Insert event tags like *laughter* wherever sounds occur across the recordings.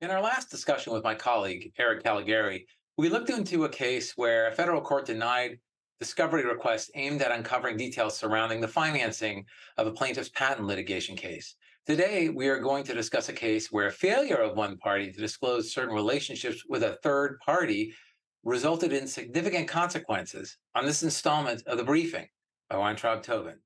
In our last discussion with my colleague, Eric Caligiuri, we looked into a case where a federal court denied discovery requests aimed at uncovering details surrounding the financing of a plaintiff's patent litigation case. Today, we are going to discuss a case where failure of one party to disclose certain relationships with a third party resulted in significant consequences on this installment of the briefing by Weintraub Tobin.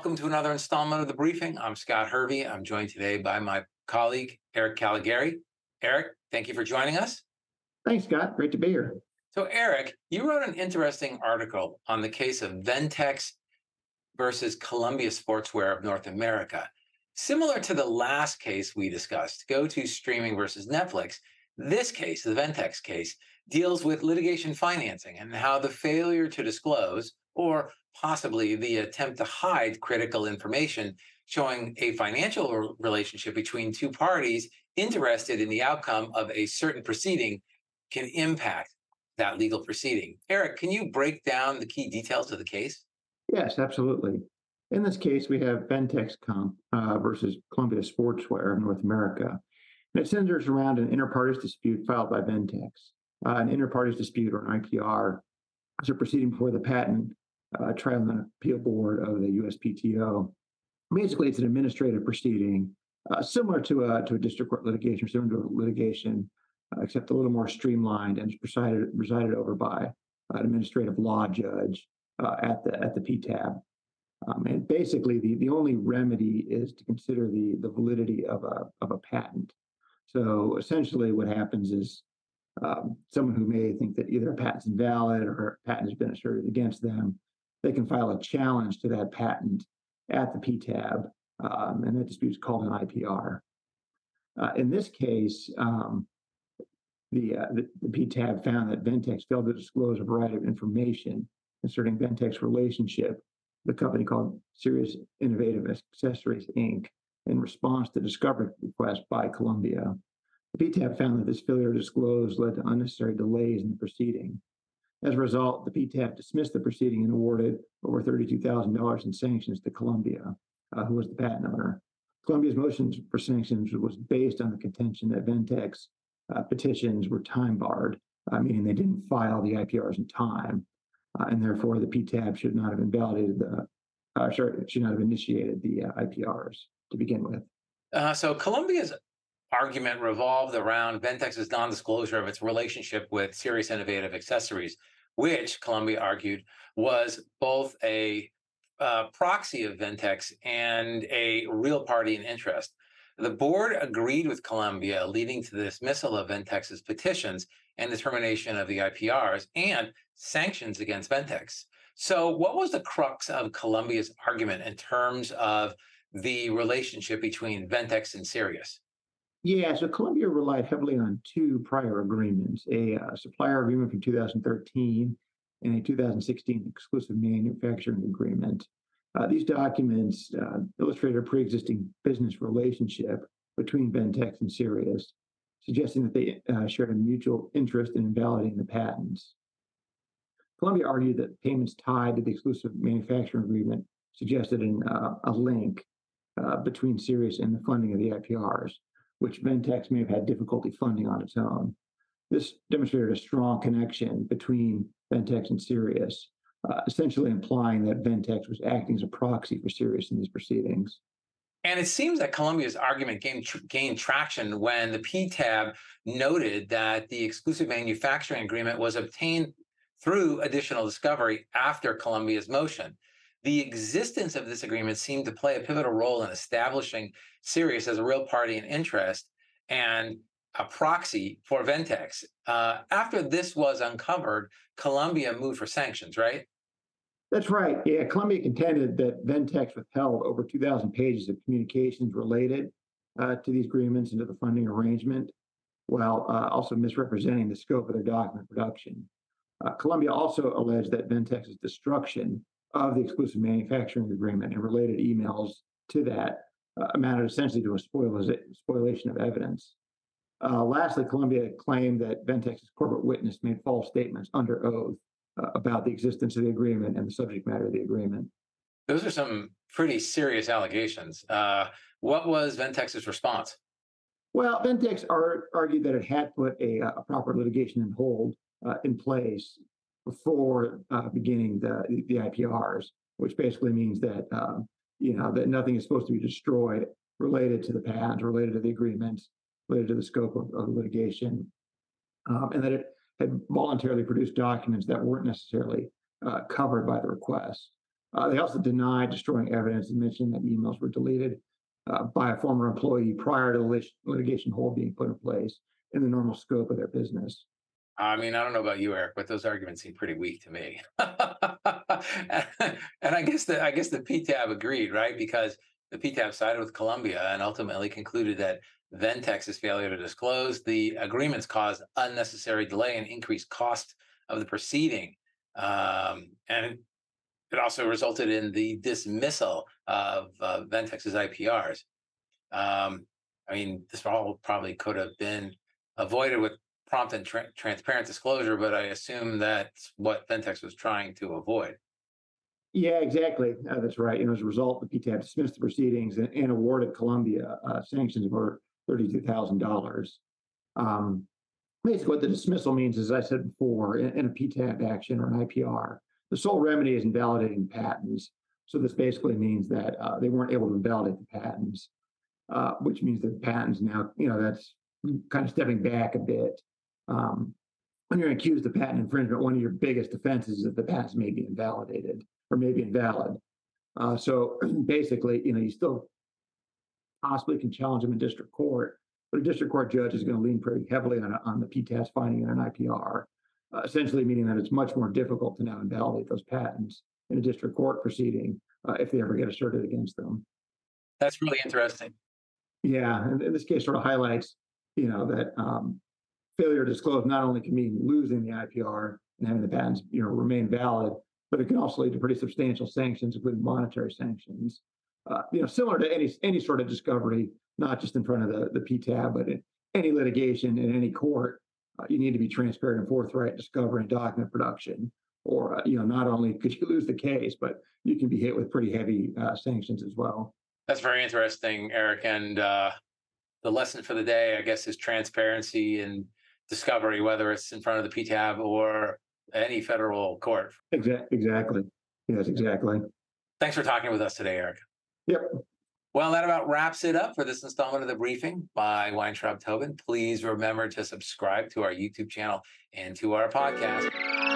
Welcome to another installment of the briefing. I'm Scott Hervey. I'm joined today by my colleague, Eric Caligiuri. Eric, thank you for joining us. Thanks, Scott. Great to be here. So, Eric, you wrote an interesting article on the case of Ventex versus Columbia Sportswear of North America. Similar to the last case we discussed, go to Streaming versus Netflix, this case, the Ventex case, deals with litigation financing and how the failure to disclose or possibly the attempt to hide critical information showing a financial relationship between two parties interested in the outcome of a certain proceeding can impact that legal proceeding. Eric, can you break down the key details of the case? Yes, absolutely. In this case, we have Ventex Comp uh, versus Columbia Sportswear of North America. And it centers around an inter partes dispute filed by Ventex. Uh, an inter partes dispute or an IPR is a proceeding before the patent uh, trial and appeal board of the USPTO. Basically, it's an administrative proceeding uh, similar to a to a district court litigation, similar to litigation, uh, except a little more streamlined and presided presided over by an administrative law judge uh, at the at the PTAB. Um, and basically, the, the only remedy is to consider the, the validity of a, of a patent. So essentially, what happens is um, someone who may think that either a patent's invalid or a patent has been asserted against them they can file a challenge to that patent at the PTAB, um, and that dispute is called an IPR. Uh, in this case, um, the, uh, the, the PTAB found that Ventex failed to disclose a variety of information concerning Ventex's relationship the company called Seirus Innovative Accessories Inc. in response to discovery requests by Columbia. The PTAB found that this failure to disclose led to unnecessary delays in the proceeding. As a result, the PTAB dismissed the proceeding and awarded over $32,000 in sanctions to Columbia, uh, who was the patent owner. Columbia's motion for sanctions was based on the contention that Ventex uh, petitions were time barred, uh, meaning they didn't file the IPRs in time, uh, and therefore the PTAB should not have invalidated the, uh, sorry, should not have initiated the uh, IPRs to begin with. so Columbia's argument revolved around Ventex's non-disclosure of its relationship with Seirus Innovative Accessories, which Columbia argued was both a uh, proxy of Ventex and a real party in interest. The board agreed with Columbia, leading to the dismissal of Ventex's petitions and the termination of the IPRs and sanctions against Ventex. So, what was the crux of Columbia's argument in terms of the relationship between Ventex and Seirus? Yeah, so Columbia relied heavily on two prior agreements a uh, supplier agreement from 2013 and a 2016 exclusive manufacturing agreement. Uh, these documents uh, illustrate a pre existing business relationship between Ventex and Seirus, suggesting that they uh, shared a mutual interest in invalidating the patents. Columbia argued that payments tied to the exclusive manufacturing agreement suggested an, uh, a link uh, between Seirus and the funding of the IPRs which Ventex may have had difficulty funding on its own. This demonstrated a strong connection between Ventex and Seirus, uh, essentially implying that Ventex was acting as a proxy for Seirus in these proceedings. And it seems that Columbia's argument gained, gained traction when the PTAB noted that the exclusive manufacturing agreement was obtained through additional discovery after Columbia's motion. The existence of this agreement seemed to play a pivotal role in establishing Seirus as a real party in interest and a proxy for Ventex. Uh, after this was uncovered, Columbia moved for sanctions, right? That's right. Yeah, Columbia contended that Ventex withheld over 2,000 pages of communications related uh, to these agreements and to the funding arrangement, while uh, also misrepresenting the scope of their document production. Uh, also alleged that Ventex's destruction of the exclusive manufacturing agreement and related emails to that uh, amounted essentially to a spoliation of evidence. Uh, lastly, Columbia claimed that Ventex's corporate witness made false statements under oath uh, about the existence of the agreement and the subject matter of the agreement. Those are some pretty serious allegations. Uh, what was Ventex's response? Well, Ventex ar- argued that it had put a, a proper litigation in hold uh, in place before uh, beginning the, the IPRs, which basically means that um, you know that nothing is supposed to be destroyed related to the patent, related to the agreements, related to the scope of, of litigation, um, and that it had voluntarily produced documents that weren't necessarily uh, covered by the request. Uh, they also denied destroying evidence and mentioned that emails were deleted uh, by a former employee prior to the lit- litigation hold being put in place in the normal scope of their business. I mean, I don't know about you, Eric, but those arguments seem pretty weak to me. *laughs* and I guess the I guess the PTAB agreed, right? Because the PTAB sided with Columbia and ultimately concluded that Ventex's failure to disclose the agreements caused unnecessary delay and increased cost of the proceeding. Um, and it also resulted in the dismissal of uh, Ventex's IPRs. Um, I mean, this all probably could have been avoided with prompt and tra- transparent disclosure, but I assume that's what Ventex was trying to avoid. Yeah, exactly. Uh, that's right. And as a result, the PTAB dismissed the proceedings and, and awarded Columbia uh, sanctions for thirty-two thousand um, dollars. Basically, what the dismissal means, as I said before, in, in a PTAB action or an IPR, the sole remedy is invalidating patents. So this basically means that uh, they weren't able to invalidate the patents, uh, which means that patents now, you know, that's kind of stepping back a bit. Um, when you're accused of patent infringement, one of your biggest defenses is that the patents may be invalidated or may be invalid. Uh, so *clears throat* basically, you know, you still possibly can challenge them in district court, but a district court judge is going to lean pretty heavily on, on the PTAB's finding in an IPR, uh, essentially meaning that it's much more difficult to now invalidate those patents in a district court proceeding uh, if they ever get asserted against them. That's really interesting. Yeah, and, and this case sort of highlights, you know, that um, failure to disclose not only can mean losing the IPR and having the patents, you know, remain valid, but it can also lead to pretty substantial sanctions, including monetary sanctions. Uh, you know, similar to any any sort of discovery, not just in front of the the PTAB, but in any litigation in any court, uh, you need to be transparent and forthright discovery and document production. Or uh, you know, not only could you lose the case, but you can be hit with pretty heavy uh, sanctions as well. That's very interesting, Eric. And uh, the lesson for the day, I guess, is transparency and discovery, whether it's in front of the PTAB or any federal court. Exactly. Exactly. Yes, exactly. Thanks for talking with us today, Eric. Yep. Well, that about wraps it up for this installment of the briefing by Weintraub Tobin. Please remember to subscribe to our YouTube channel and to our podcast.